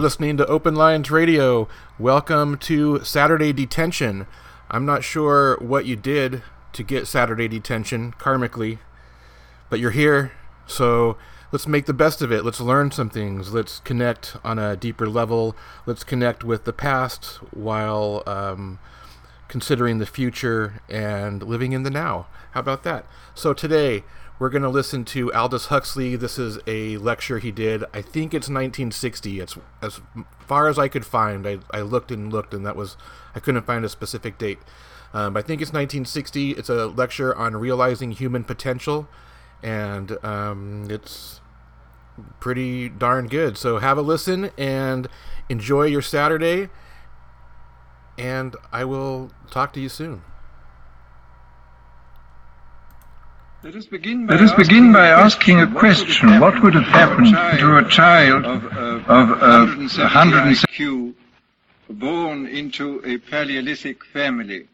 You're listening to Open Lines Radio. Welcome to Saturday Detention. I'm not sure what you did to get Saturday Detention karmically, but you're here, so let's make the best of it. Let's learn some things. Let's connect on a deeper level. Let's connect with the past while um, considering the future and living in the now. How about that? So today we're going to listen to Aldous Huxley. This is a lecture he did. I think it's 1960. It's as far as I could find. I, I looked and looked, and that was I couldn't find a specific date. Um, I think it's 1960. It's a lecture on realizing human potential, and um, it's pretty darn good. So have a listen and enjoy your Saturday. And I will talk to you soon. Let us begin by asking a question. What would have happened to a child of uh, 170 IQ born into a Paleolithic family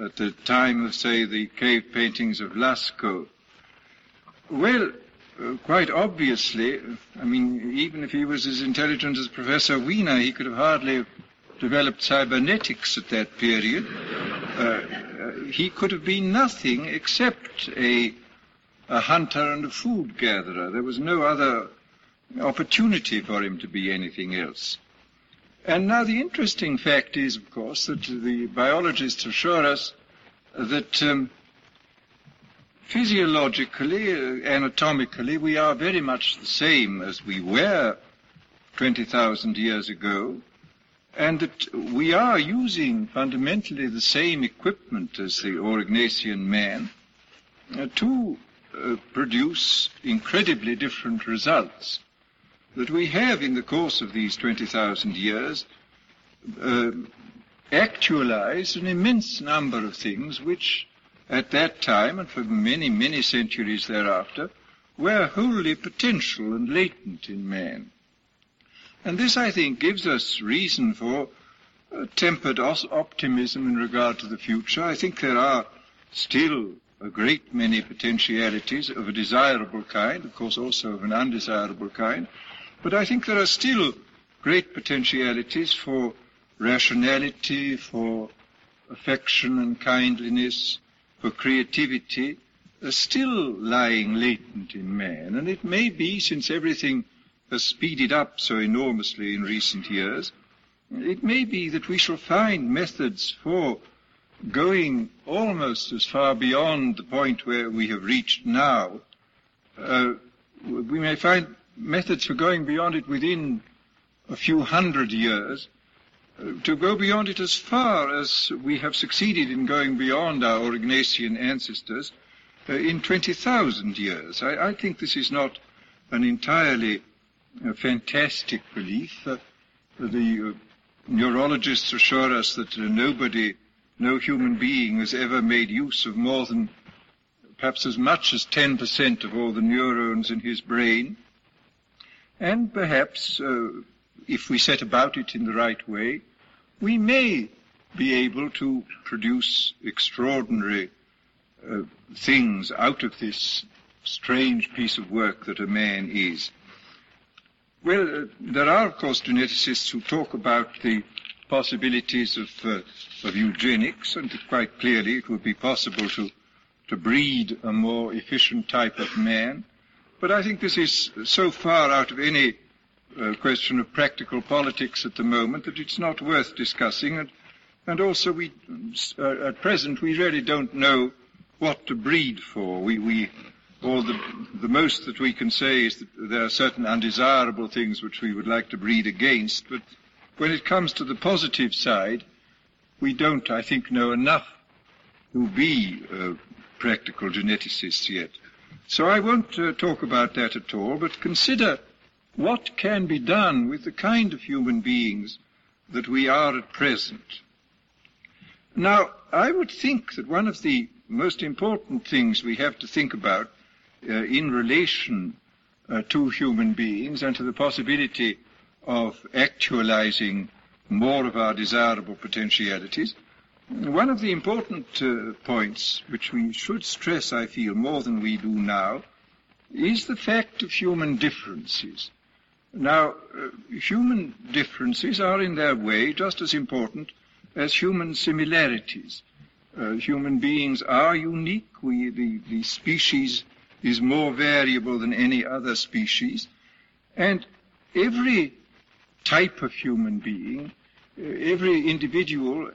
at the time of, say, the cave paintings of Lascaux? Well, uh, quite obviously, I mean, even if he was as intelligent as Professor Wiener, he could have hardly developed cybernetics at that period. Uh, uh, he could have been nothing except a, a hunter and a food gatherer. There was no other opportunity for him to be anything else. And now the interesting fact is, of course, that the biologists assure us that um, physiologically, uh, anatomically, we are very much the same as we were 20,000 years ago, and that we are using fundamentally the same equipment as the Aurignacian man uh, to uh, produce incredibly different results. That we have, in the course of these 20,000 years, uh, actualized an immense number of things which at that time and for many, many centuries thereafter were wholly potential and latent in man. And this, I think, gives us reason for uh, tempered optimism in regard to the future. I think there are still a great many potentialities of a desirable kind, of course also of an undesirable kind, but I think there are still great potentialities for rationality, for affection and kindliness, for creativity are still lying latent in man. And it may be, since everything has speeded up so enormously in recent years, it may be that we shall find methods for going almost as far beyond the point where we have reached now. Uh, we may find methods for going beyond it within a few hundred years to go beyond it as far as we have succeeded in going beyond our Aurignacian ancestors uh, in 20,000 years. I, I, think this is not an entirely uh, fantastic belief. The uh, neurologists assure us that uh, nobody, no human being has ever made use of more than perhaps as much as 10% of all the neurons in his brain. And perhaps uh, if we set about it in the right way, we may be able to produce extraordinary uh, things out of this strange piece of work that a man is. Well, uh, there are, of course, geneticists who talk about the possibilities of, uh, of eugenics, and quite clearly it would be possible to, to breed a more efficient type of man. But I think this is so far out of any uh, question of practical politics at the moment that it's not worth discussing. And, and also, we, uh, at present, we really don't know what to breed for. We, we, or the, the most that we can say is that there are certain undesirable things which we would like to breed against, but when it comes to the positive side, we don't, I think, know enough to be uh, practical geneticists yet. So I won't uh, talk about that at all, but consider what can be done with the kind of human beings that we are at present. Now, I would think that one of the most important things we have to think about in relation uh, to human beings and to the possibility of actualizing more of our desirable potentialities, one of the important uh, points which we should stress, I feel, more than we do now, is the fact of human differences. Now, uh, human differences are in their way just as important as human similarities. Uh, human beings are unique. We, the, the species is more variable than any other species. And every type of human being, every individual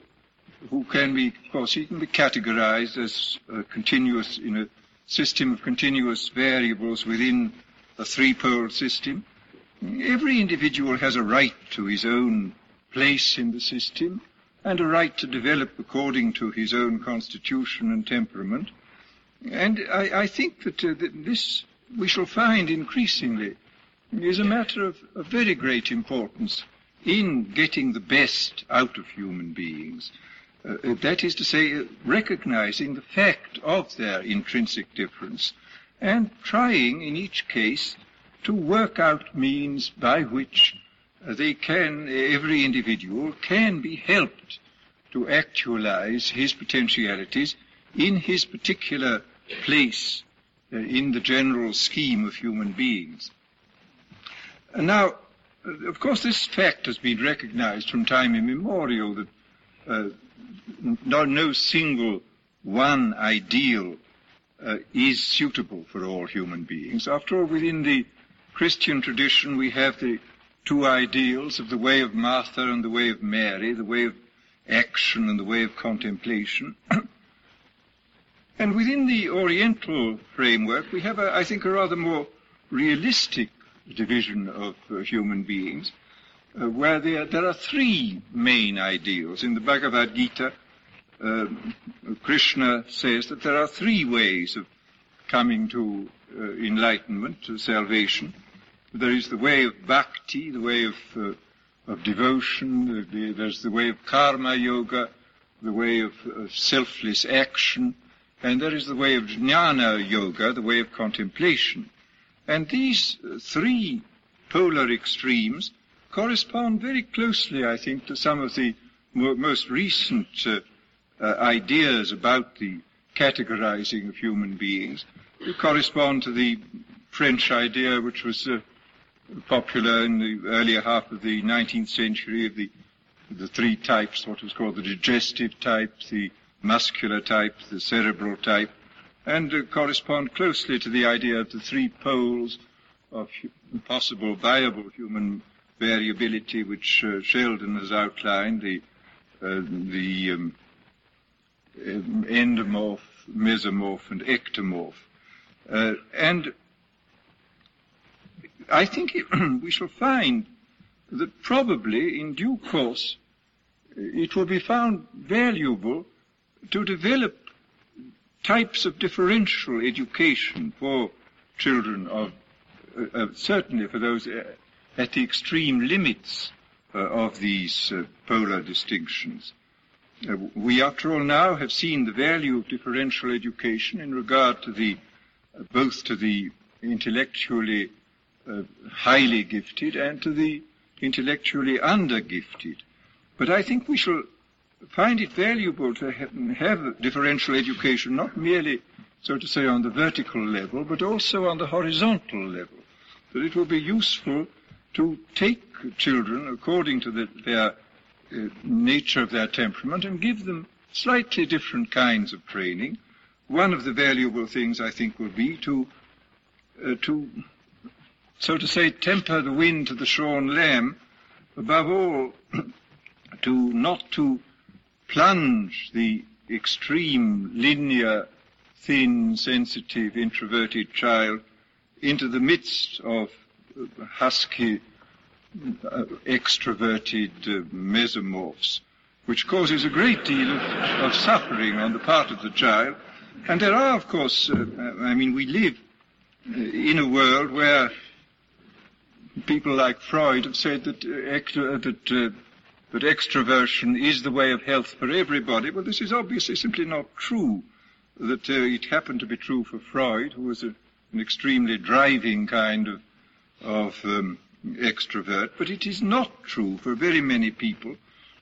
who can be, of course, he can be categorized as a continuous, in a system of continuous variables within a three-pole system. Every individual has a right to his own place in the system and a right to develop according to his own constitution and temperament. And I, I think that, uh, that, this we shall find increasingly is a matter of, of very great importance in getting the best out of human beings. Uh, uh that is to say, uh, recognizing the fact of their intrinsic difference and trying in each case to work out means by which they can, every individual can be helped to actualize his potentialities in his particular place uh, in the general scheme of human beings. Now, of course, this fact has been recognized from time immemorial that uh, no, no, single one ideal uh, is suitable for all human beings. After all, within the Christian tradition, we have the two ideals of the way of Martha and the way of Mary, the way of action and the way of contemplation. and within the Oriental framework, we have, a, I think, a rather more realistic division of uh, human beings, uh, where there, there, are three main ideals. In the Bhagavad Gita, uh, Krishna says that there are three ways of coming to uh, enlightenment, to salvation. There is the way of bhakti, the way of, uh, of devotion, there's the way of karma yoga, the way of, of selfless action, and there is the way of jnana yoga, the way of contemplation. And these three polar extremes correspond very closely, I think, to some of the most recent uh, uh, ideas about the categorizing of human beings. They correspond to the French idea, which was uh, popular in the earlier half of the 19th century, of the the three types, what was called the digestive type, the muscular type, the cerebral type, and uh, correspond closely to the idea of the three poles of possible viable human variability, which uh, Sheldon has outlined, the, uh, the um, endomorph, mesomorph, and ectomorph. Uh, and I think we shall find that probably in due course it will be found valuable to develop types of differential education for children of, uh, uh, certainly for those uh, at the extreme limits uh, of these uh, polar distinctions. We, after all, now have seen the value of differential education in regard to the, both to the intellectually highly gifted and to the intellectually under-gifted. But I think we shall find it valuable to have differential education, not merely, so to say, on the vertical level, but also on the horizontal level. That it will be useful to take children according to the, their uh, nature of their temperament and give them slightly different kinds of training. One of the valuable things I think will be to, uh, to, so to say, temper the wind to the shorn lamb, above all, to not to plunge the extreme linear, thin, sensitive, introverted child into the midst of husky, uh, extroverted uh, mesomorphs, which causes a great deal of, of, suffering on the part of the child. And there are, of course, uh, I mean, we live uh, in a world where people like Freud have said that, uh, that that extroversion is the way of health for everybody. Well, this is obviously simply not true. That uh, it happened to be true for Freud, who was a, an extremely driving kind of, of um, extrovert, but it is not true for very many people.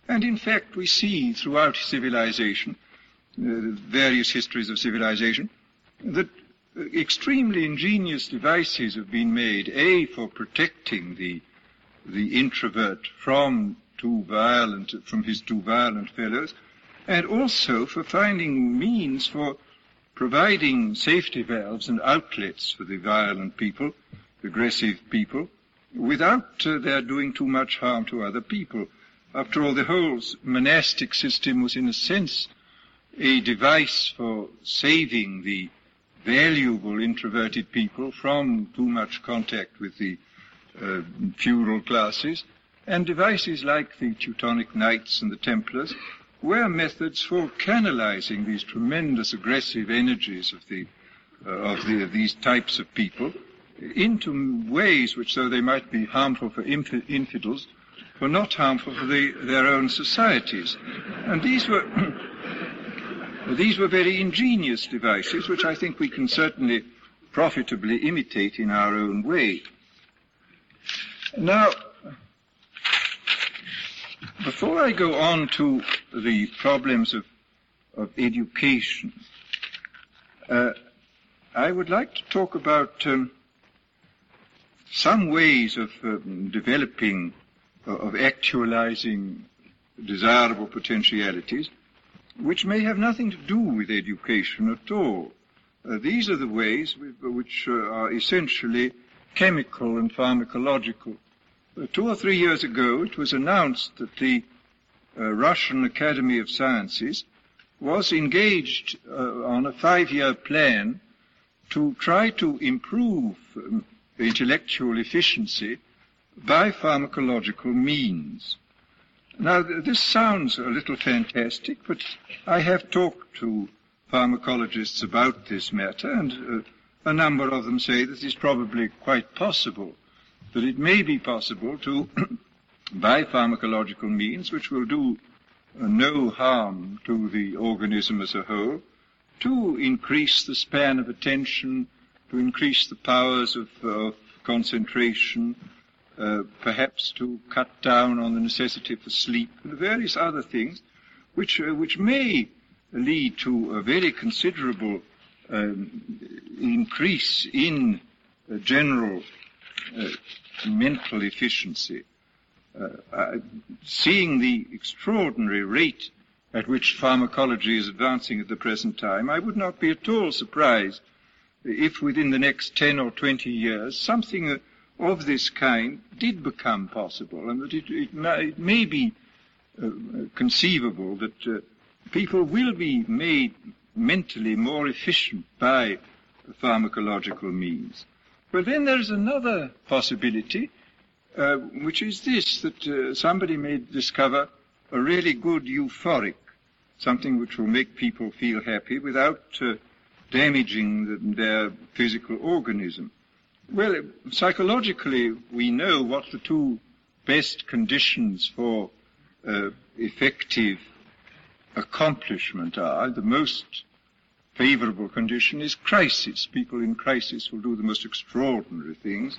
And in fact, we see throughout civilization, uh, various histories of civilization, that extremely ingenious devices have been made, A, for protecting the, the introvert from too violent, from his too violent fellows, and also for finding means for providing safety valves and outlets for the violent people, aggressive people, without uh, their doing too much harm to other people. After all, the whole monastic system was in a sense a device for saving the valuable introverted people from too much contact with the uh, feudal classes and devices like the Teutonic Knights and the Templars were methods for canalizing these tremendous aggressive energies of the uh, of, the, of these types of people into ways which, though they might be harmful for inf- infidels, were not harmful for the, their own societies. And these were these were very ingenious devices, which I think we can certainly profitably imitate in our own way. Now, before I go on to the problems of, of education, uh, I would like to talk about um, some ways of um, developing, uh, of actualizing desirable potentialities, which may have nothing to do with education at all. Uh, these are the ways which uh, are essentially chemical and pharmacological. Two or three years ago, it was announced that the uh, Russian Academy of Sciences was engaged uh, on a five-year plan to try to improve um, intellectual efficiency by pharmacological means. Now, this sounds a little fantastic, but I have talked to pharmacologists about this matter, and uh, a number of them say that it's probably quite possible, that it may be possible to, by pharmacological means, which will do uh, no harm to the organism as a whole, to increase the span of attention, to increase the powers of, of concentration, uh, perhaps to cut down on the necessity for sleep, and various other things, which, uh, which may lead to a very considerable um, increase in uh, general mental efficiency. Uh, seeing the extraordinary rate at which pharmacology is advancing at the present time, I would not be at all surprised if within the next 10 or 20 years something of this kind did become possible and that it, it, it may be uh, conceivable that uh, people will be made mentally more efficient by pharmacological means. But then there's another possibility, uh, which is this, that uh, somebody may discover a really good euphoric, something which will make people feel happy without uh, damaging the, their physical organism. Well, psychologically, we know what the two best conditions for uh, effective accomplishment are. The most favorable condition is crisis. People in crisis will do the most extraordinary things.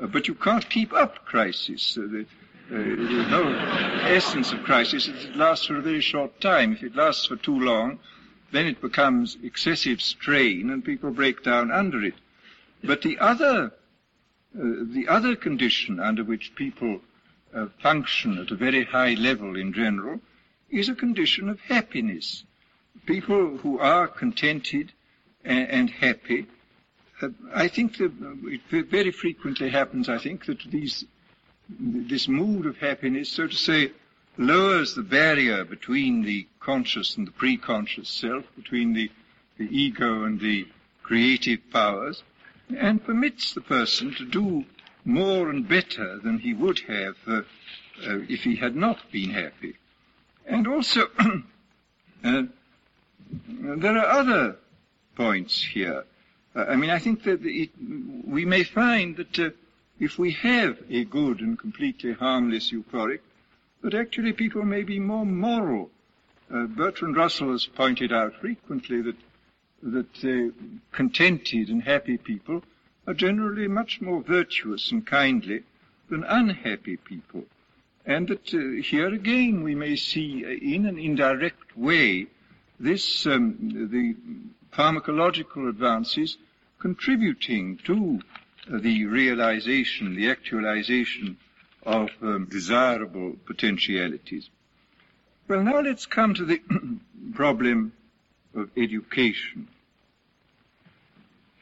Uh, but you can't keep up crisis. Uh, the, uh, essence of crisis is it lasts for a very short time. If it lasts for too long, then it becomes excessive strain and people break down under it. But the other, uh, the other condition under which people uh, function at a very high level in general is a condition of happiness. People who are contented and, and happy, uh, I think that it very frequently happens, I think, that these, this mood of happiness, so to say, lowers the barrier between the conscious and the pre-conscious self, between the, the ego and the creative powers, and permits the person to do more and better than he would have uh, uh, if he had not been happy. And also, uh, there are other points here. Uh, I mean, I think that it, we may find that uh, if we have a good and completely harmless euphoric, that actually people may be more moral. Uh, Bertrand Russell has pointed out frequently that that uh, contented and happy people are generally much more virtuous and kindly than unhappy people. And that uh, here again we may see uh, in an indirect way this, um, the pharmacological advances contributing to the realization, the actualization of um, desirable potentialities. Well, now let's come to the problem of education.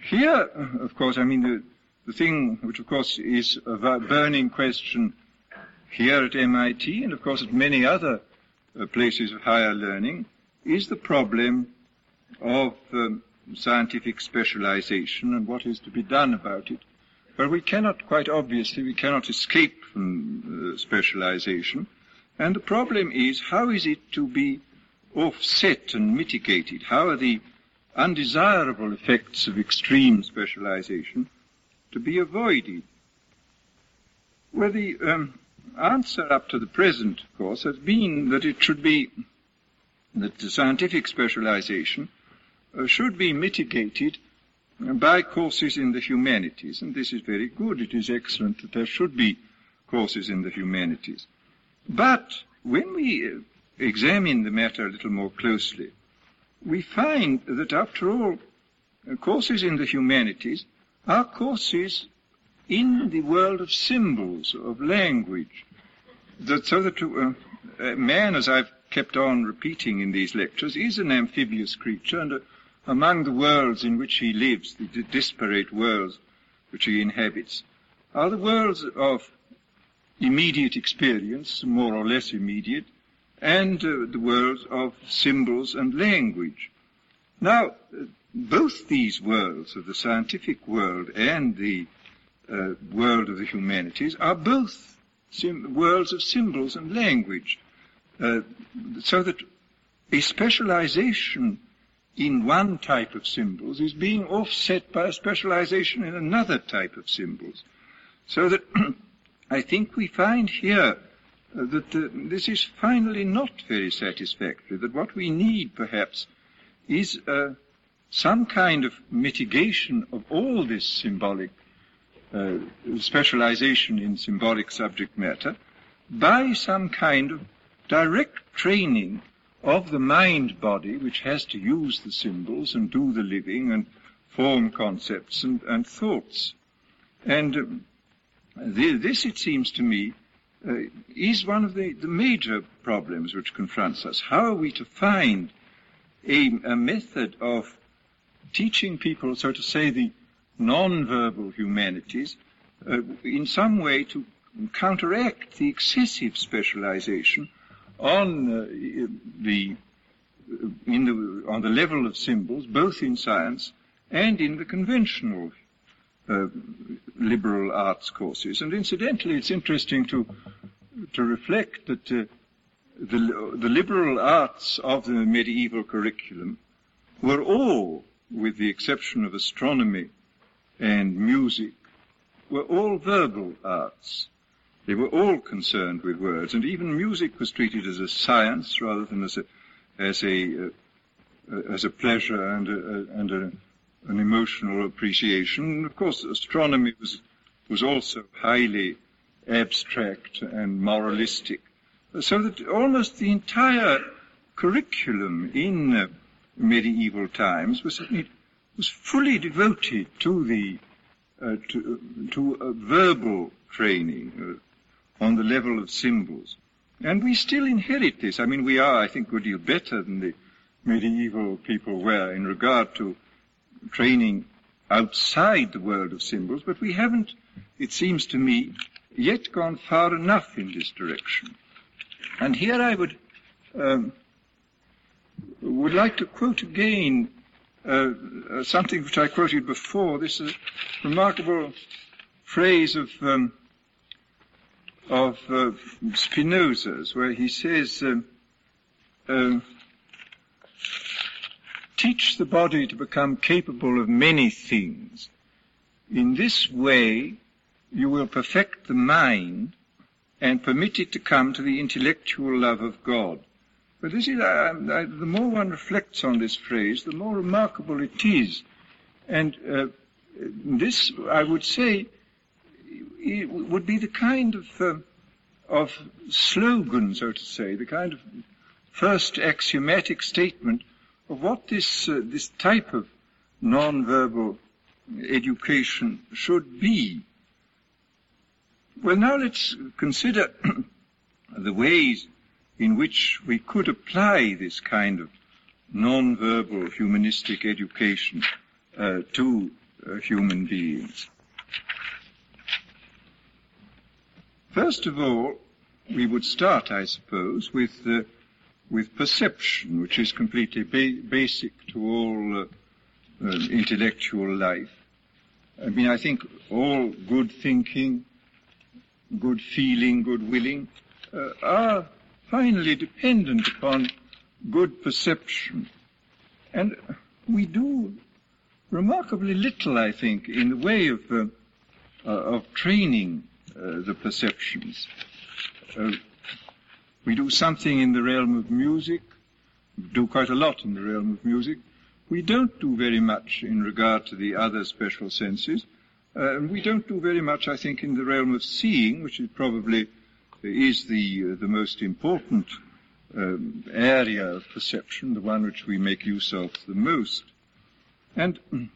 Here, of course, I mean, the, the thing which, of course, is a burning question here at MIT and, of course, at many other uh, places of higher learning is the problem of um, scientific specialization and what is to be done about it. But we cannot, quite obviously, we cannot escape from uh, specialization. And the problem is, how is it to be offset and mitigated? How are the undesirable effects of extreme specialization to be avoided? Well, the um, answer up to the present, of course, has been that it should be that the scientific specialization uh, should be mitigated by courses in the humanities, and this is very good. It is excellent that there should be courses in the humanities. But when we uh, examine the matter a little more closely, we find that after all, uh, courses in the humanities are courses in the world of symbols, of language. That, so that uh, man, as I've kept on repeating in these lectures, is an amphibious creature, and uh, among the worlds in which he lives, the disparate worlds which he inhabits, are the worlds of immediate experience, more or less immediate, and uh, the worlds of symbols and language. Now, both these worlds of the scientific world and the uh, world of the humanities are both worlds of symbols and language. Uh, so that a specialization in one type of symbols is being offset by a specialization in another type of symbols. So that I think we find here uh, that uh, this is finally not very satisfactory, that what we need perhaps is uh, some kind of mitigation of all this symbolic uh, specialization in symbolic subject matter by some kind of direct training of the mind body, which has to use the symbols and do the living and form concepts and, and thoughts. And um, this, it seems to me, uh, is one of the, the, major problems which confronts us. How are we to find a, a method of teaching people, so to say, the non-verbal humanities uh, in some way to counteract the excessive specialization on uh, the in the on the level of symbols, both in science and in the conventional uh, liberal arts courses. And incidentally, it's interesting to to reflect that uh, the the liberal arts of the medieval curriculum were all, with the exception of astronomy and music, were all verbal arts. They were all concerned with words, and even music was treated as a science rather than as a as a uh, as a pleasure and a, and a, an emotional appreciation. Of course, astronomy was was also highly abstract and moralistic, so that almost the entire curriculum in uh, medieval times was was fully devoted to the uh, to, to verbal training, uh, on the level of symbols. And we still inherit this. I mean, we are, I think, a good deal better than the medieval people were in regard to training outside the world of symbols, but we haven't, it seems to me, yet gone far enough in this direction. And here I would um, would like to quote again uh, uh, something which I quoted before. This is a remarkable phrase of um, of uh, Spinoza's, where he says, um, uh, teach the body to become capable of many things. In this way, you will perfect the mind and permit it to come to the intellectual love of God. But this is, I, I, the more one reflects on this phrase, the more remarkable it is. And uh, this, I would say, it would be the kind of uh, of slogan, so to say, the kind of first axiomatic statement of what this uh, this type of non-verbal education should be. Well, now let's consider the ways in which we could apply this kind of non-verbal humanistic education uh, to uh, human beings. First of all, we would start, I suppose, with uh, with perception, which is completely ba- basic to all uh, uh, intellectual life. I mean, I think all good thinking, good feeling, good willing uh, are finally dependent upon good perception. And we do remarkably little, I think, in the way of, uh, uh, of training the perceptions. Uh, we do something in the realm of music, do quite a lot in the realm of music. We don't do very much in regard to the other special senses. Uh, and we don't do very much, I think, in the realm of seeing, which is probably is the uh, the most important um, area of perception, the one which we make use of the most. And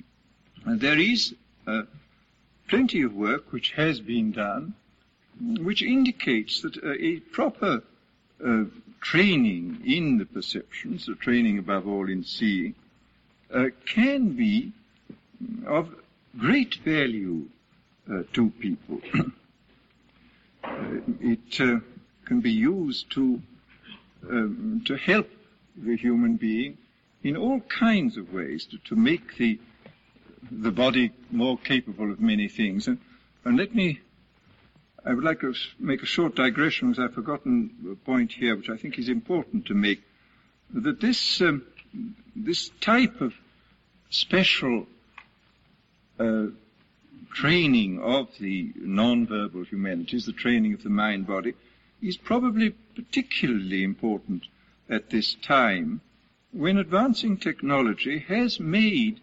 there is uh, plenty of work which has been done which indicates that uh, a proper uh, training in the perceptions, a training above all in seeing, uh, can be of great value uh, to people. Uh, it can be used to um, to help the human being in all kinds of ways to, to make the the body more capable of many things. And, and let me I would like to make a short digression, because I've forgotten a point here, which I think is important to make, that this um, this type of special uh, training of the non-verbal humanities, the training of the mind-body, is probably particularly important at this time when advancing technology has made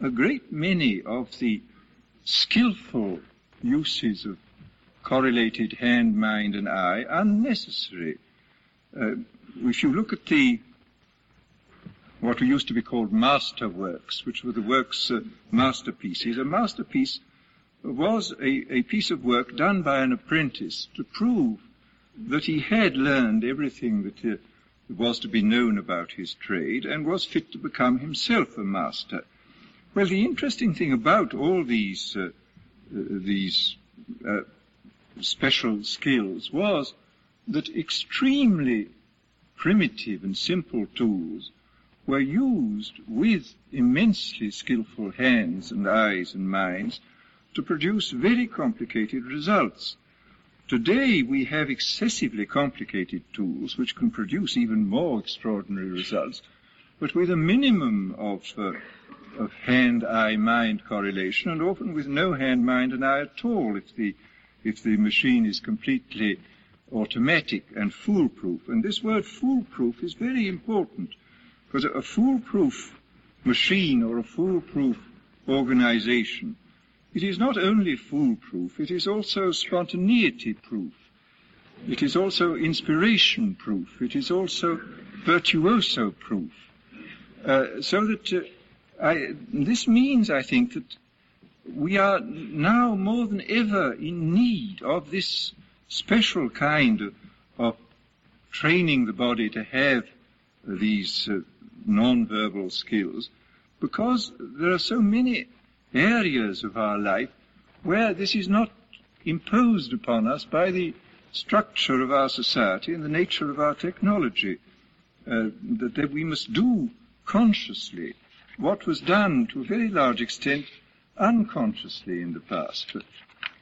a great many of the skillful uses of correlated hand, mind, and eye are unnecessary. Uh, if you look at the what used to be called master works, which were the works uh, masterpieces, a masterpiece was a, a piece of work done by an apprentice to prove that he had learned everything that uh, was to be known about his trade and was fit to become himself a master. Well, the interesting thing about all these uh, these uh, special skills was that extremely primitive and simple tools were used with immensely skillful hands and eyes and minds to produce very complicated results. Today we have excessively complicated tools which can produce even more extraordinary results, but with a minimum of, uh, of hand-eye-mind correlation and often with no hand, mind and eye at all if the if the machine is completely automatic and foolproof. And this word foolproof is very important because a foolproof machine or a foolproof organization, it is not only foolproof, it is also spontaneity proof. It is also inspiration proof. It is also virtuoso proof. Uh, so that uh, I, this means, I think, that we are now more than ever in need of this special kind of, training the body to have these uh, non-verbal skills because there are so many areas of our life where this is not imposed upon us by the structure of our society and the nature of our technology. Uh, that, that we must do consciously what was done to a very large extent unconsciously in the past. But,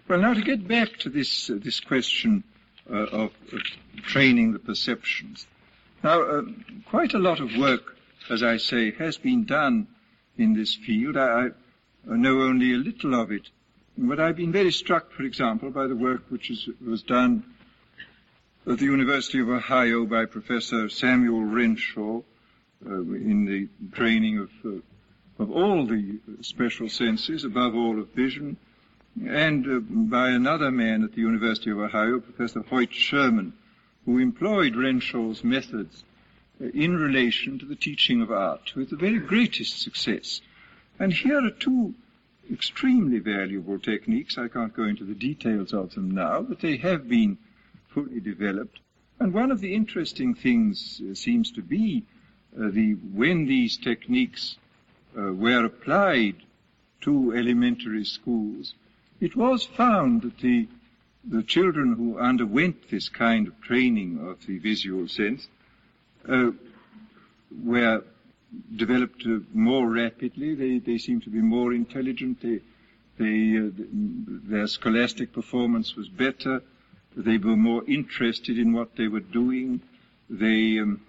well, now to get back to this uh, this question uh, of, of, training the perceptions. Now, uh, quite a lot of work, as I say, has been done in this field. I, I, know only a little of it, but I've been very struck, for example, by the work which is, was done at the University of Ohio by Professor Samuel Renshaw uh, in the training of uh, of all the special senses, above all of vision, and uh, by another man at the University of Ohio, Professor Hoyt Sherman, who employed Renshaw's methods uh, in relation to the teaching of art with the very greatest success. And here are two extremely valuable techniques. I can't go into the details of them now, but they have been fully developed. And one of the interesting things uh, seems to be the when these techniques uh, were applied to elementary schools, it was found that the, the children who underwent this kind of training of the visual sense uh, were developed uh, more rapidly. They, they seemed to be more intelligent. They, they, uh, their scholastic performance was better. They were more interested in what they were doing. They, um,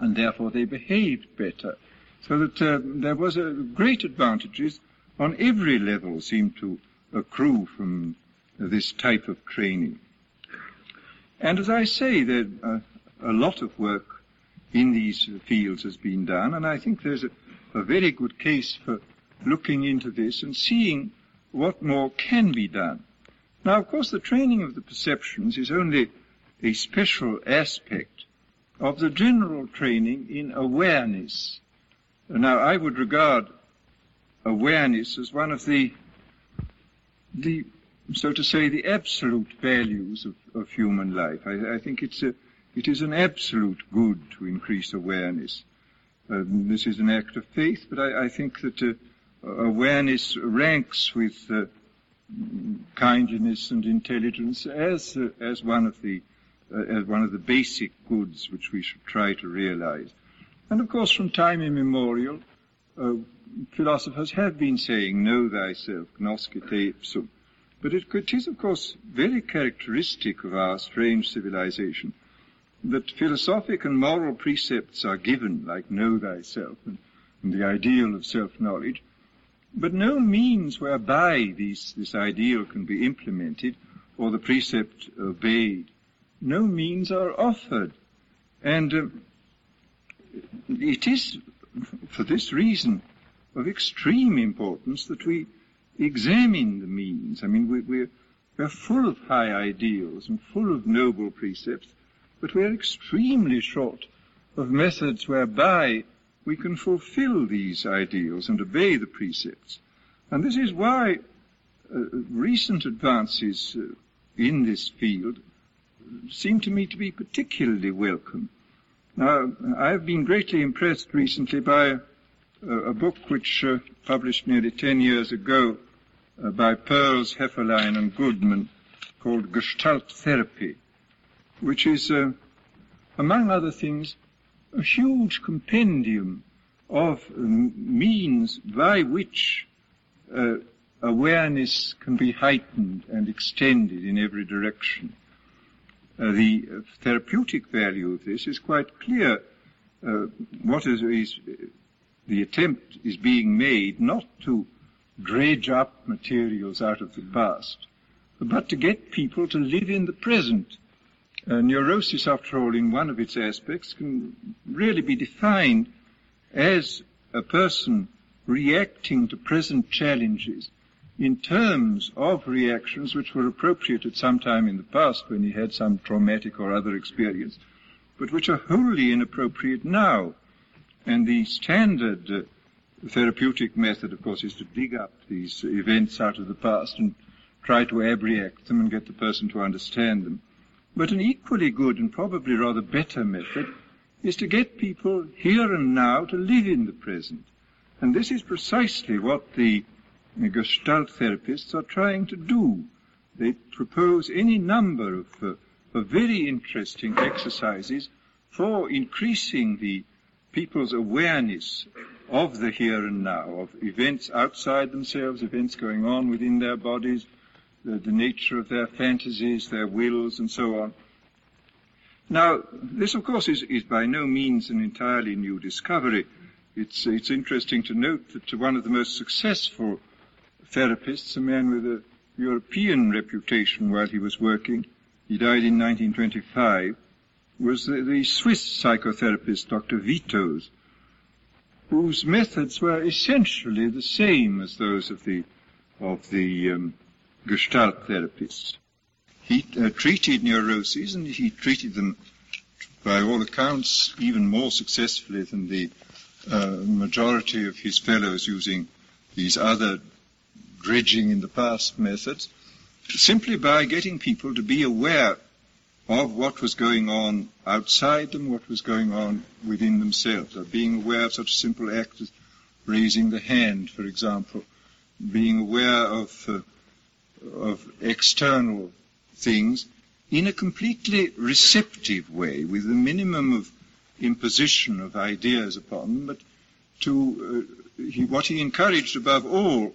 and therefore they behaved better. So that uh, there was a great advantages on every level seemed to accrue from this type of training. And as I say, there, uh, a lot of work in these fields has been done, and I think there's a, a very good case for looking into this and seeing what more can be done. Now, of course, the training of the perceptions is only a special aspect of the general training in awareness now, I would regard awareness as one of the, the so to say, the absolute values of, of human life. I, I think it's a, it is an absolute good to increase awareness. Um, this is an act of faith, but I, I think that uh, awareness ranks with uh, kindliness and intelligence as uh, as one of the as one of the basic goods which we should try to realize. And of course, from time immemorial, uh, philosophers have been saying, "Know thyself, nosce te ipsum." But it, it is, of course, very characteristic of our strange civilization that philosophic and moral precepts are given, like know thyself and, and the ideal of self-knowledge, but no means whereby these, this ideal can be implemented or the precept obeyed. No means are offered. And um, it is, for this reason, of extreme importance that we examine the means. I mean, we, we're, we're full of high ideals and full of noble precepts, but we're extremely short of methods whereby we can fulfill these ideals and obey the precepts. And this is why uh, recent advances uh, in this field seem to me to be particularly welcome. Now, I've been greatly impressed recently by a, a book which uh, published nearly 10 years ago uh, by Perls, Hefferline, and Goodman called Gestalt Therapy, which is, uh, among other things, a huge compendium of means by which uh, awareness can be heightened and extended in every direction. Uh, the therapeutic value of this is quite clear. Uh, what is, is, the attempt is being made not to dredge up materials out of the past, but to get people to live in the present. Uh, neurosis, after all, in one of its aspects, can really be defined as a person reacting to present challenges in terms of reactions which were appropriate at some time in the past when he had some traumatic or other experience, but which are wholly inappropriate now. And the standard uh, therapeutic method, of course, is to dig up these events out of the past and try to abreact them and get the person to understand them. But an equally good and probably rather better method is to get people here and now to live in the present. And this is precisely what the Gestalt therapists are trying to do. They propose any number of, uh, of very interesting exercises for increasing the people's awareness of the here and now, of events outside themselves, events going on within their bodies, the, the nature of their fantasies, their wills, and so on. Now, this, of course, is, is by no means an entirely new discovery. It's, it's interesting to note that one of the most successful therapists, a man with a European reputation while he was working, he died in 1925, was the, the Swiss psychotherapist Dr. Vittoz, whose methods were essentially the same as those of the of the um, Gestalt therapists. He uh, treated neuroses, and he treated them, by all accounts, even more successfully than the uh, majority of his fellows using these other dredging in the past methods, simply by getting people to be aware of what was going on outside them, what was going on within themselves, of being aware of such simple act as raising the hand, for example, being aware of, uh, of external things in a completely receptive way, with a minimum of imposition of ideas upon them, but to uh, he, what he encouraged above all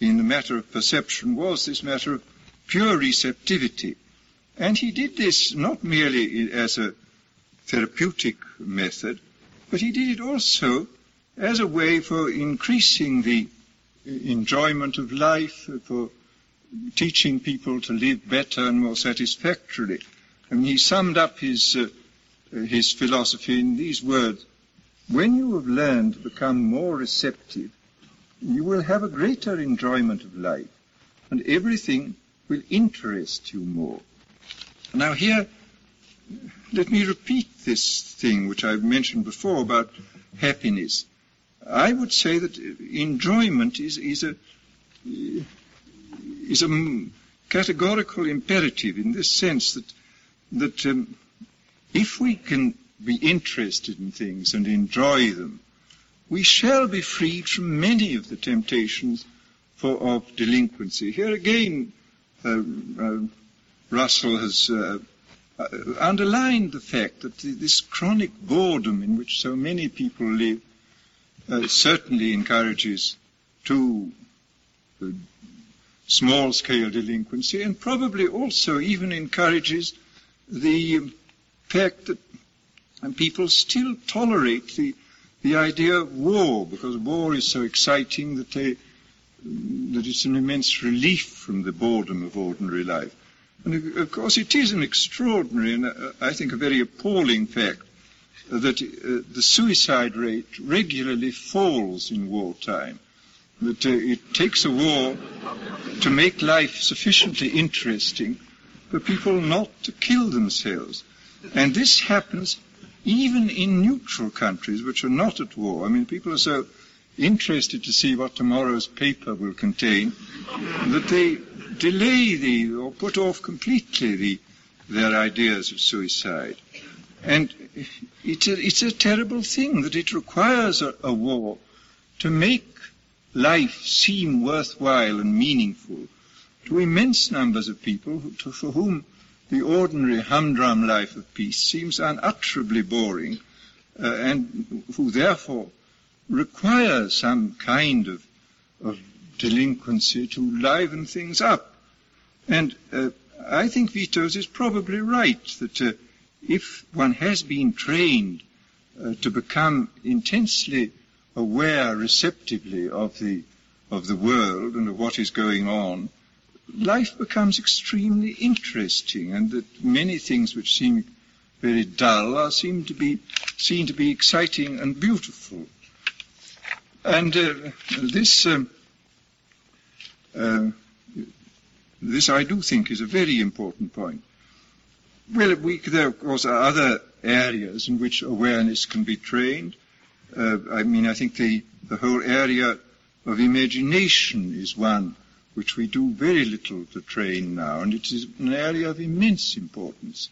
in the matter of perception was this matter of pure receptivity and he did this not merely as a therapeutic method, but he did it also as a way for increasing the enjoyment of life, for teaching people to live better and more satisfactorily. Mean, he summed up his, uh, his philosophy in these words. When you have learned to become more receptive, you will have a greater enjoyment of life, and everything will interest you more. Now here, let me repeat this thing which I've mentioned before about happiness. I would say that enjoyment is, is a is a categorical imperative in this sense that that um, if we can be interested in things and enjoy them, we shall be freed from many of the temptations for, of delinquency. Here again, uh, uh, Russell has uh, uh underlined the fact that this chronic boredom in which so many people live uh, certainly encourages too uh, small-scale delinquency and probably also even encourages the fact that people still tolerate the, the idea of war because war is so exciting that, they, that it's an immense relief from the boredom of ordinary life. And of course it is an extraordinary and uh, I think a very appalling fact that uh, the suicide rate regularly falls in wartime. That uh, it takes a war to make life sufficiently interesting for people not to kill themselves. And this happens even in neutral countries which are not at war. I mean, people are so interested to see what tomorrow's paper will contain that they delay the, or put off completely the, their ideas of suicide. And it's a, it's a terrible thing that it requires a, a war to make life seem worthwhile and meaningful to immense numbers of people who, to, for whom the ordinary humdrum life of peace seems unutterably boring uh, and who therefore require some kind of, of delinquency to liven things up. And uh, I think Vittoz is probably right that uh, if one has been trained uh, to become intensely aware receptively of the of the world and of what is going on, life becomes extremely interesting, and that many things which seem very dull are seem to be seen to be exciting and beautiful. And uh, this um, uh, this I do think is a very important point. Well, we, there of course are other areas in which awareness can be trained. Uh, I mean, I think the, the whole area of imagination is one which we do very little to train now, and it is an area of immense importance.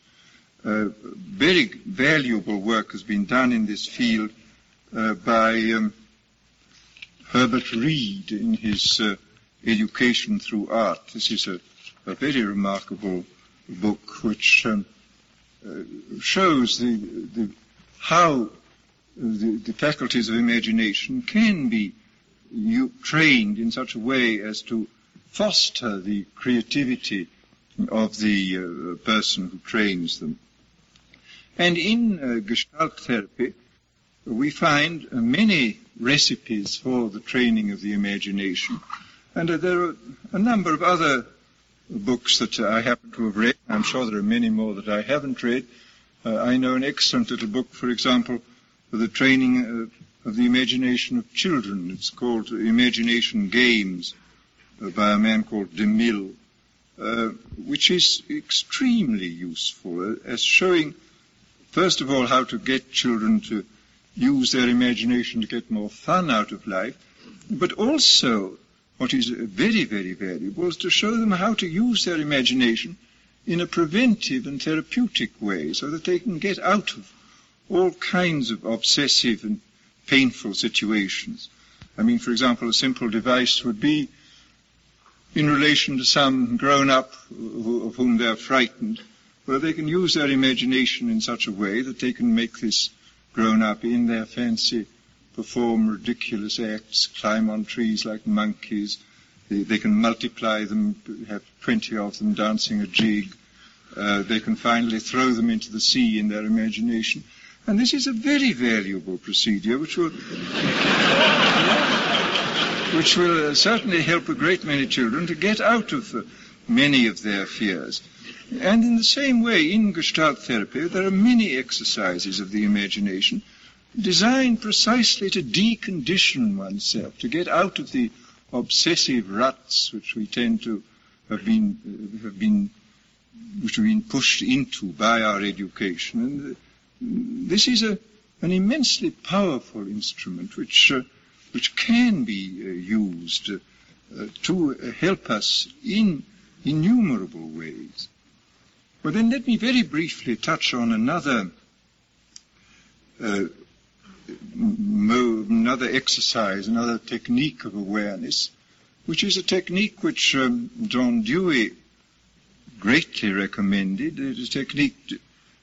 Uh, very valuable work has been done in this field uh, by um, Herbert Read in his uh, Education Through Art. This is a, a very remarkable book which um, uh, shows the, the, how the, the, faculties of imagination can be trained in such a way as to foster the creativity of the uh, person who trains them. And in uh, Gestalt therapy, we find many recipes for the training of the imagination. And uh, there are a number of other books that I happen to have read. I'm sure there are many more that I haven't read. Uh, I know an excellent little book, for example, for the training uh, of the imagination of children. It's called Imagination Games by a man called DeMille, uh, which is extremely useful uh, as showing, first of all, how to get children to use their imagination to get more fun out of life, but also what is very, very valuable is to show them how to use their imagination in a preventive and therapeutic way so that they can get out of all kinds of obsessive and painful situations. I mean, for example, a simple device would be in relation to some grown up of whom they're frightened, where they can use their imagination in such a way that they can make this grown up in their fancy perform ridiculous acts, climb on trees like monkeys. They, they can multiply them, have 20 of them dancing a jig. Uh, they can finally throw them into the sea in their imagination. And this is a very valuable procedure which will which will uh, certainly help a great many children to get out of uh, many of their fears. And in the same way, in Gestalt therapy, there are many exercises of the imagination designed precisely to decondition oneself, to get out of the obsessive ruts which we tend to have been, have been, which have been pushed into by our education. And this is a, an immensely powerful instrument which uh, which can be uh, used uh, to help us in innumerable ways. Well, then let me very briefly touch on another uh, another exercise, another technique of awareness, which is a technique which um, John Dewey greatly recommended. It is a technique d-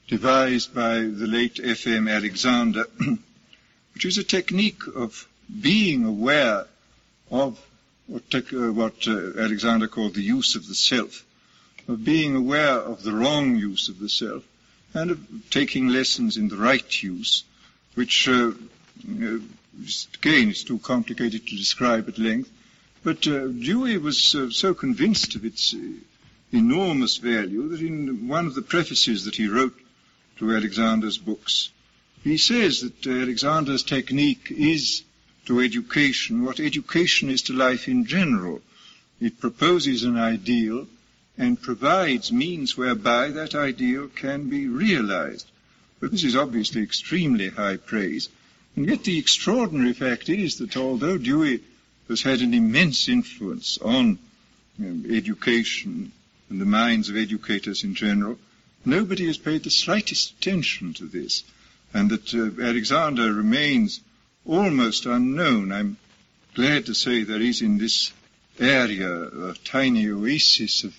devised by the late F.M. Alexander, which is a technique of being aware of what, uh, what uh, Alexander called the use of the self, of being aware of the wrong use of the self, and of taking lessons in the right use, which, uh, uh, again, is too complicated to describe at length. But uh, Dewey was uh, so convinced of its uh, enormous value that in one of the prefaces that he wrote to Alexander's books, he says that Alexander's technique is to education what education is to life in general. It proposes an ideal and provides means whereby that ideal can be realized. But this is obviously extremely high praise. And yet the extraordinary fact is that although Dewey has had an immense influence on education and the minds of educators in general, nobody has paid the slightest attention to this. And that uh, Alexander remains almost unknown. I'm glad to say there is in this area a tiny oasis of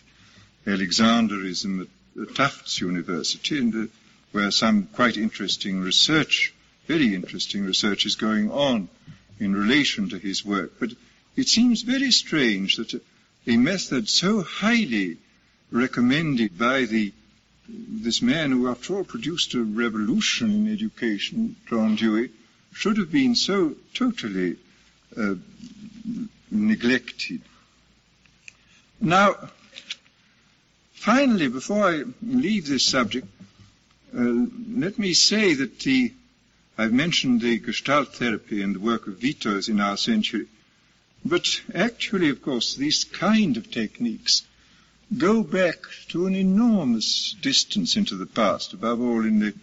Alexanderism at, Tufts University, and uh, where some quite interesting research, very interesting research, is going on in relation to his work. But it seems very strange that a, a method so highly recommended by the this man who, after all, produced a revolution in education, John Dewey, should have been so totally uh, neglected. Now, finally, before I leave this subject, uh, let me say that the, I've mentioned the Gestalt therapy and the work of Vittoz in our century, but actually, of course, these kind of techniques go back to an enormous distance into the past, above all in the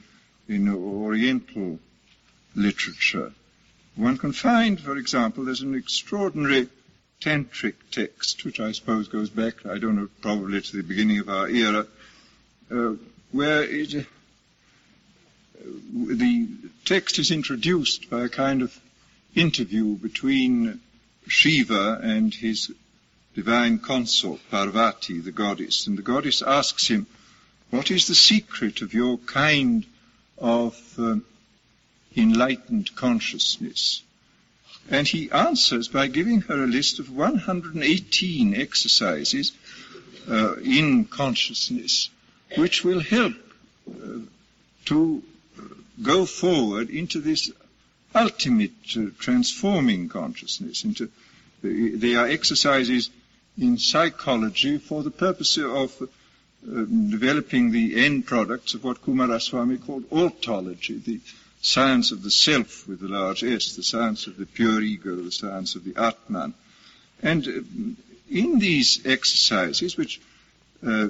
in Oriental literature. One can find, for example, there's an extraordinary tantric text, which I suppose goes back, I don't know, probably to the beginning of our era, uh, where it, uh, the text is introduced by a kind of interview between Shiva and his divine consort, Parvati, the goddess. And the goddess asks him, what is the secret of your kind of um, enlightened consciousness? And he answers by giving her a list of 118 exercises uh, in consciousness, which will help uh, to go forward into this ultimate uh, transforming consciousness. Into they are exercises in psychology for the purpose of uh, developing the end products of what Coomaraswamy called ontology, the science of the self with a large S, the science of the pure ego, the science of the Atman. And uh, in these exercises, which uh,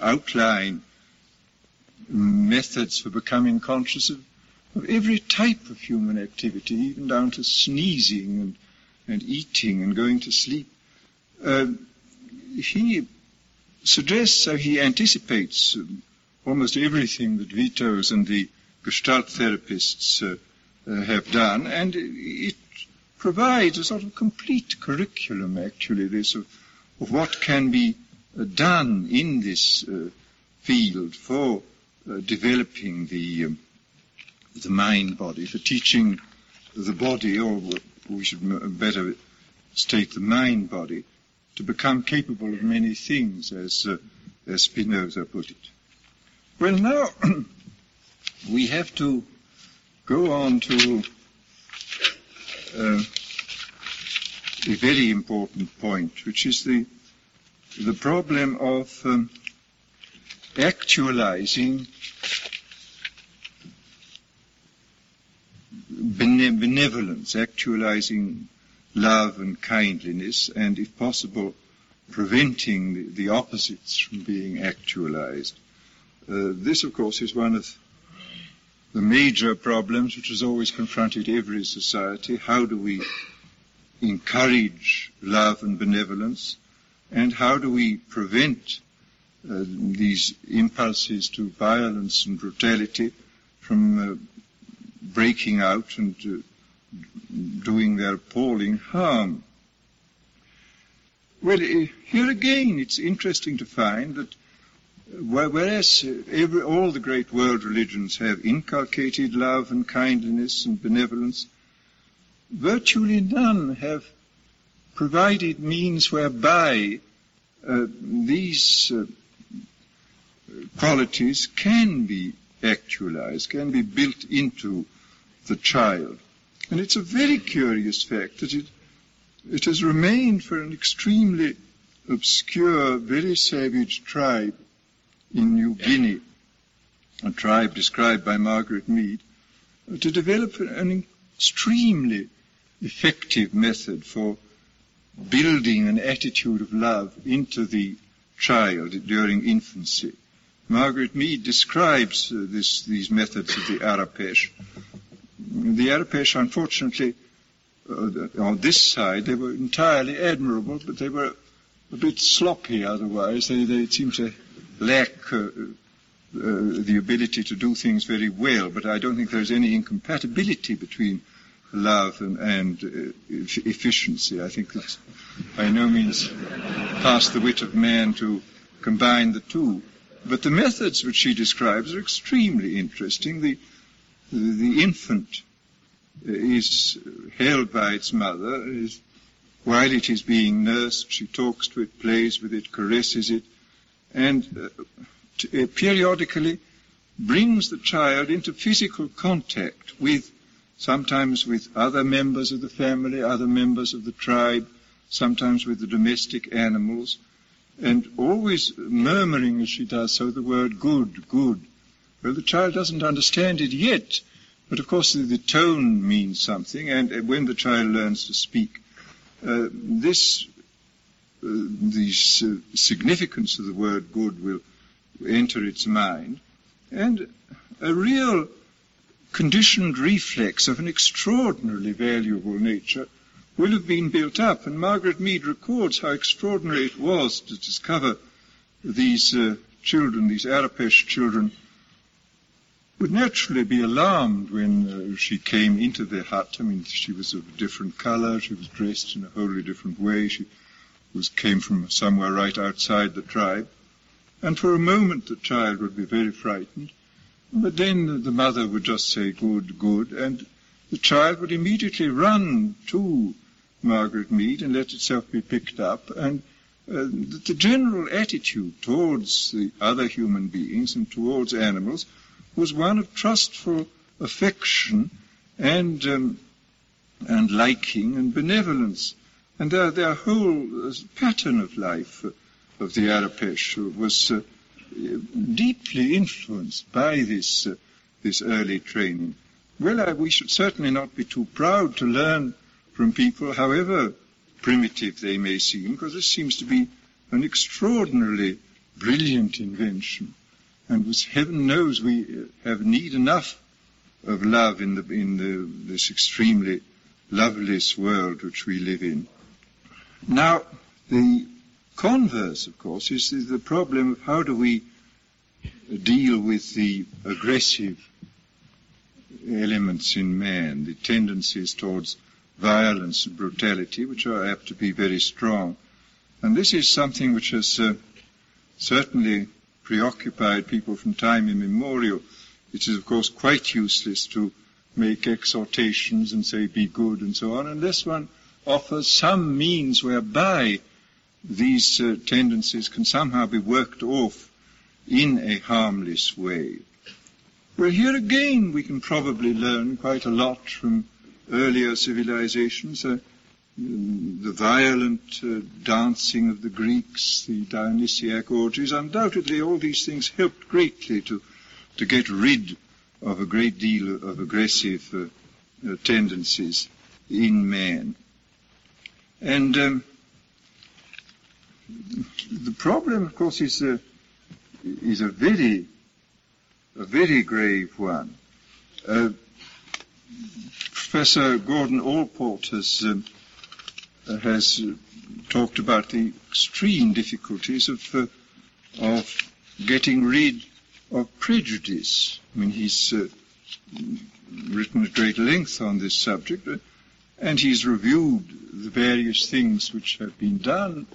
outline methods for becoming conscious of, of, every type of human activity, even down to sneezing and, and eating and going to sleep, uh, he suggests, so he anticipates um, almost everything that Vittoz and the Gestalt therapists uh, uh, have done, and it provides a sort of complete curriculum, actually, this of, of what can be uh, done in this field for developing the um, the mind body, for teaching the body, or we should better state the mind body, to become capable of many things, as, uh, as Spinoza put it. Well, now we have to go on to uh, a very important point, which is the the problem of um, actualizing benevolence, actualizing love and kindliness, and if possible, preventing the, the opposites from being actualized. Uh, this, of course, is one of the major problems which has always confronted every society. How do we encourage love and benevolence, and how do we prevent uh, these impulses to violence and brutality from uh, breaking out and uh, doing their appalling harm. Well, here again, it's interesting to find that whereas every, all the great world religions have inculcated love and kindliness and benevolence, virtually none have provided means whereby uh, these uh, qualities can be actualized, can be built into the child. And it's a very curious fact that it, it has remained for an extremely obscure, very savage tribe in New Guinea, a tribe described by Margaret Mead, to develop an extremely effective method for building an attitude of love into the child during infancy. Margaret Mead describes uh, this, these methods of the Arapesh. The Arapesh, unfortunately, uh, on this side, they were entirely admirable, but they were a bit sloppy otherwise. They, they seem to lack uh, uh, the ability to do things very well, but I don't think there's any incompatibility between love and, and uh, efficiency. I think it's by no means past the wit of man to combine the two. But the methods which she describes are extremely interesting. The, the infant is held by its mother. Is, while it is being nursed, she talks to it, plays with it, caresses it, and uh, periodically brings the child into physical contact with, sometimes with other members of the family, other members of the tribe, sometimes with the domestic animals, and always murmuring as she does so the word good, good. Well, the child doesn't understand it yet, but of course the, the tone means something, and when the child learns to speak, uh, this, the uh, significance of the word good will enter its mind, and a real conditioned reflex of an extraordinarily valuable nature will have been built up. And Margaret Mead records how extraordinary it was to discover these uh, children, these Arapesh children, would naturally be alarmed when uh, she came into their hut. I mean, she was of a different color, she was dressed in a wholly different way, she was came from somewhere right outside the tribe. And for a moment the child would be very frightened. But then the mother would just say, good, good, and the child would immediately run to Margaret Mead and let itself be picked up. And uh, the general attitude towards the other human beings and towards animals was one of trustful affection and um, and liking and benevolence. And their, their whole uh, pattern of life of the Arapesh was uh, deeply influenced by this uh, this early training. Well, I, we should certainly not be too proud to learn from people, however primitive they may seem, because this seems to be an extraordinarily brilliant invention. And with heaven knows we have need enough of love in, the, in the, this extremely loveless world which we live in. Now, the converse, of course, is the problem of how do we deal with the aggressive elements in man, the tendencies towards violence and brutality, which are apt to be very strong. And this is something which has uh, certainly preoccupied people from time immemorial. It is, of course, quite useless to make exhortations and say, be good and so on, unless one offers some means whereby these uh, tendencies can somehow be worked off in a harmless way. Well, here again we can probably learn quite a lot from earlier civilizations, uh, the violent uh, dancing of the Greeks, the Dionysiac orgies, undoubtedly all these things helped greatly to, to get rid of a great deal of aggressive uh, uh tendencies in man. And um, the problem, of course, is a, is a very, a very grave one. Uh, Professor Gordon Allport has um, has talked about the extreme difficulties of, uh, of getting rid of prejudice. I mean, he's uh, written at great length on this subject, and he's reviewed the various things which have been done,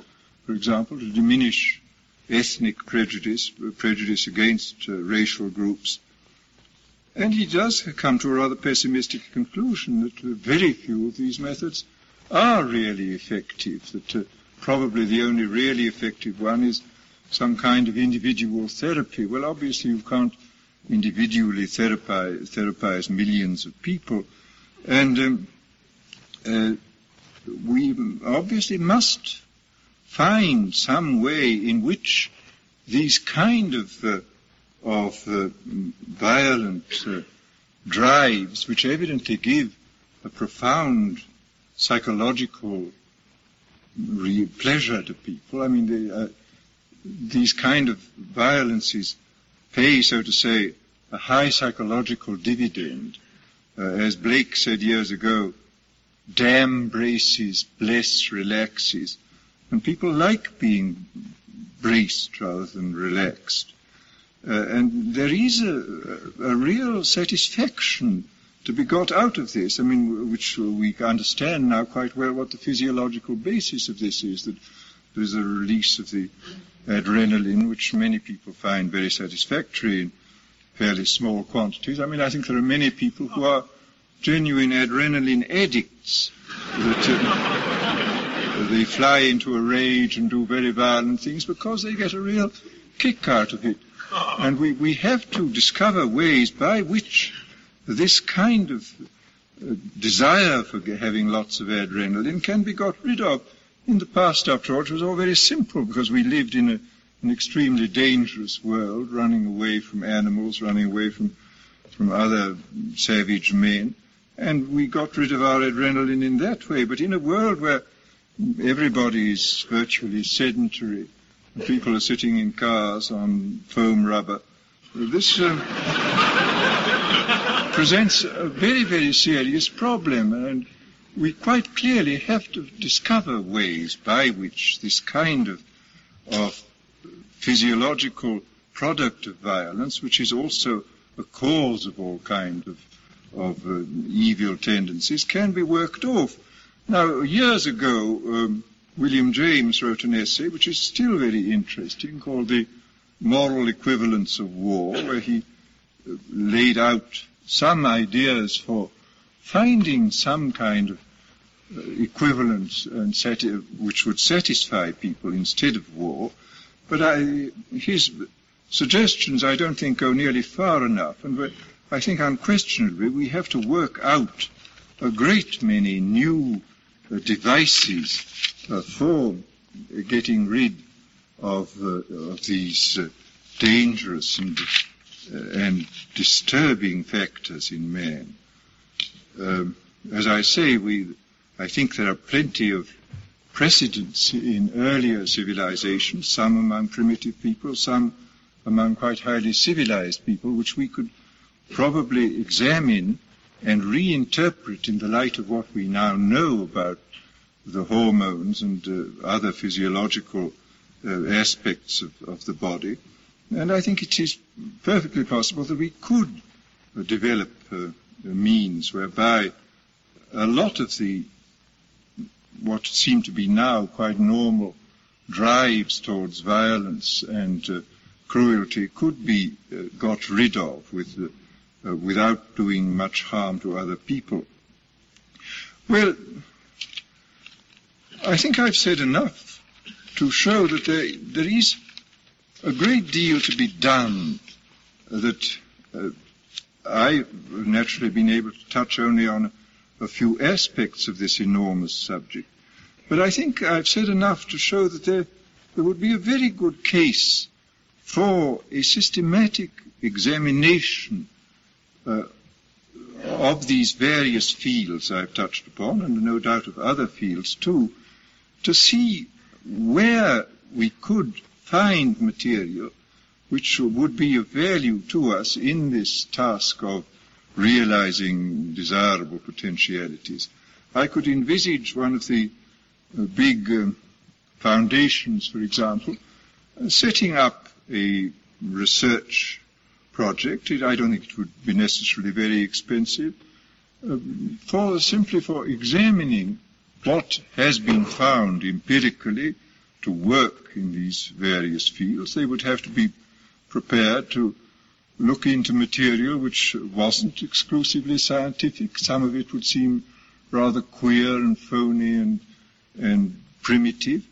for example, to diminish ethnic prejudice, prejudice against uh, racial groups. And he does come to a rather pessimistic conclusion that uh, very few of these methods are really effective, that uh, probably the only really effective one is some kind of individual therapy. Well, obviously you can't individually therapize, therapize millions of people. And um, uh, we obviously must find some way in which these kind of uh, of uh, violent uh, drives, which evidently give a profound psychological re- pleasure to people. I mean, they, uh, these kind of violences pay, so to say, a high psychological dividend. Uh, as Blake said years ago, damn braces, bless relaxes. And people like being braced rather than relaxed. Uh, and there is a, a, real satisfaction to be got out of this. I mean, which we understand now quite well what the physiological basis of this is, that there is a release of the adrenaline, which many people find very satisfactory in fairly small quantities. I mean, I think there are many people who are genuine adrenaline addicts that uh, they fly into a rage and do very violent things because they get a real kick out of it. And we, we have to discover ways by which this kind of uh, desire for having lots of adrenaline can be got rid of. In the past, after all, it was all very simple because we lived in a, an extremely dangerous world, running away from animals, running away from, from other savage men. And we got rid of our adrenaline in that way. But in a world where everybody is virtually sedentary, people are sitting in cars on foam rubber, this um, presents a very, very serious problem. And we quite clearly have to discover ways by which this kind of, of physiological product of violence, which is also a cause of all kinds of of uh, evil tendencies can be worked off. Now, years ago, um, William James wrote an essay which is still very interesting called The Moral Equivalence of War, where he uh, laid out some ideas for finding some kind of uh, equivalence and sati- which would satisfy people instead of war. But I, his suggestions, I don't think, go nearly far enough. And I think unquestionably we have to work out a great many new uh, devices uh, for getting rid of, uh, of these uh, dangerous and, uh, and, disturbing factors in man. Um, as I say, we, I think there are plenty of precedents in earlier civilizations, some among primitive people, some among quite highly civilized people, which we could probably examine and reinterpret in the light of what we now know about the hormones and uh, other physiological uh, aspects of, of, the body. And I think it is perfectly possible that we could uh, develop uh, means whereby a lot of the what seem to be now quite normal drives towards violence and uh, cruelty could be uh, got rid of with uh, without doing much harm to other people. Well, I think I've said enough to show that there, there is a great deal to be done that uh, I've naturally been able to touch only on a few aspects of this enormous subject. But I think I've said enough to show that there, there would be a very good case for a systematic examination uh, of these various fields I've touched upon, and no doubt of other fields too, to see where we could find material which would be of value to us in this task of realizing desirable potentialities. I could envisage one of the big um, foundations, for example, uh, setting up a research project. I don't think it would be necessarily very expensive. Uh, for simply for examining what has been found empirically to work in these various fields, they would have to be prepared to look into material which wasn't exclusively scientific. Some of it would seem rather queer and phony and, and primitive.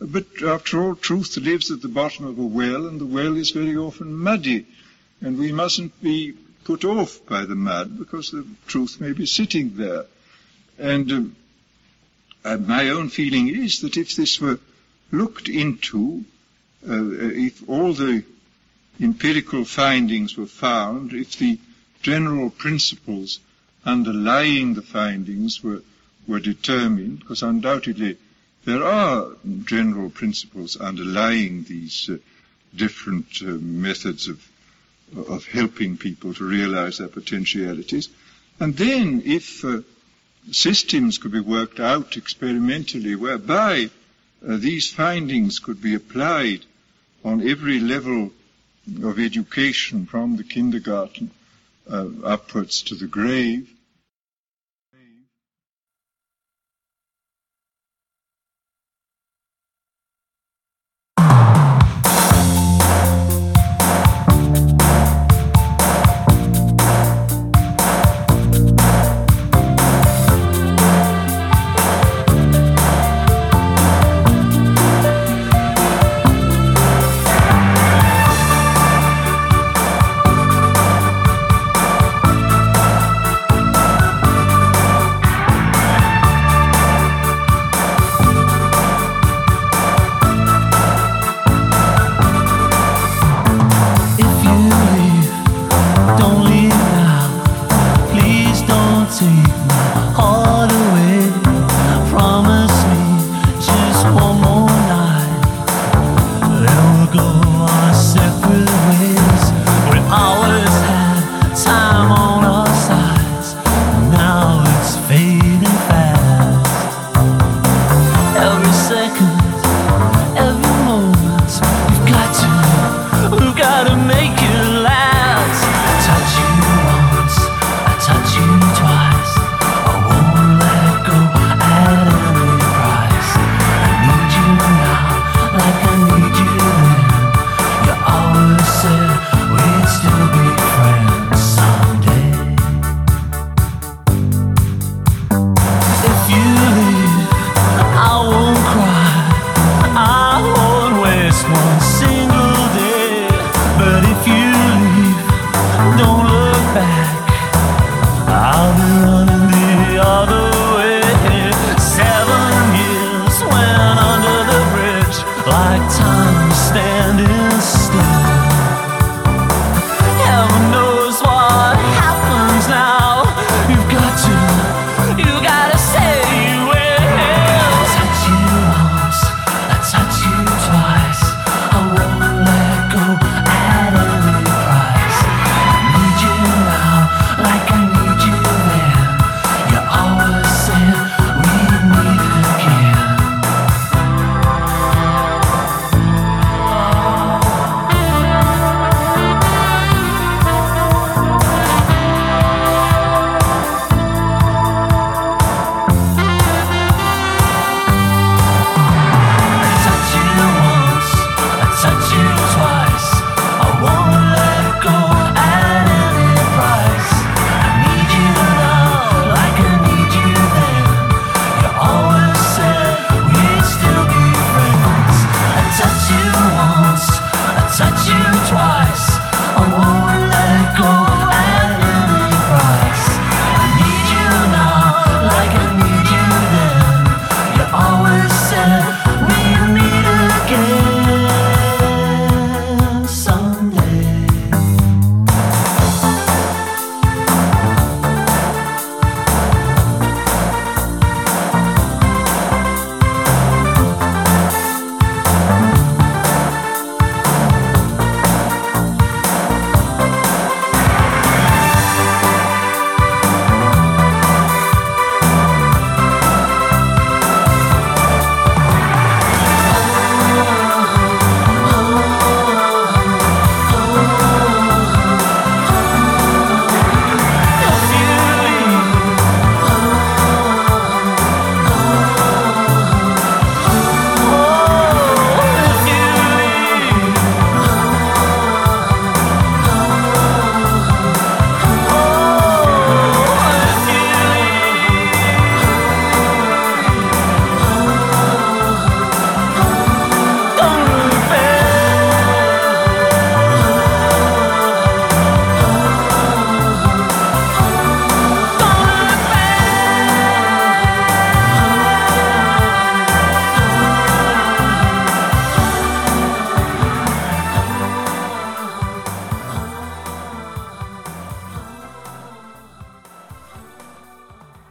But after all, truth lives at the bottom of a well, and the well is very often muddy. And we mustn't be put off by the mud because the truth may be sitting there. And uh, my own feeling is that if this were looked into, uh, if all the empirical findings were found, if the general principles underlying the findings were, were determined, because undoubtedly there are general principles underlying these uh, different uh, methods of, of helping people to realize their potentialities. And then if uh, systems could be worked out experimentally whereby uh, these findings could be applied on every level of education from the kindergarten uh, upwards to the grave,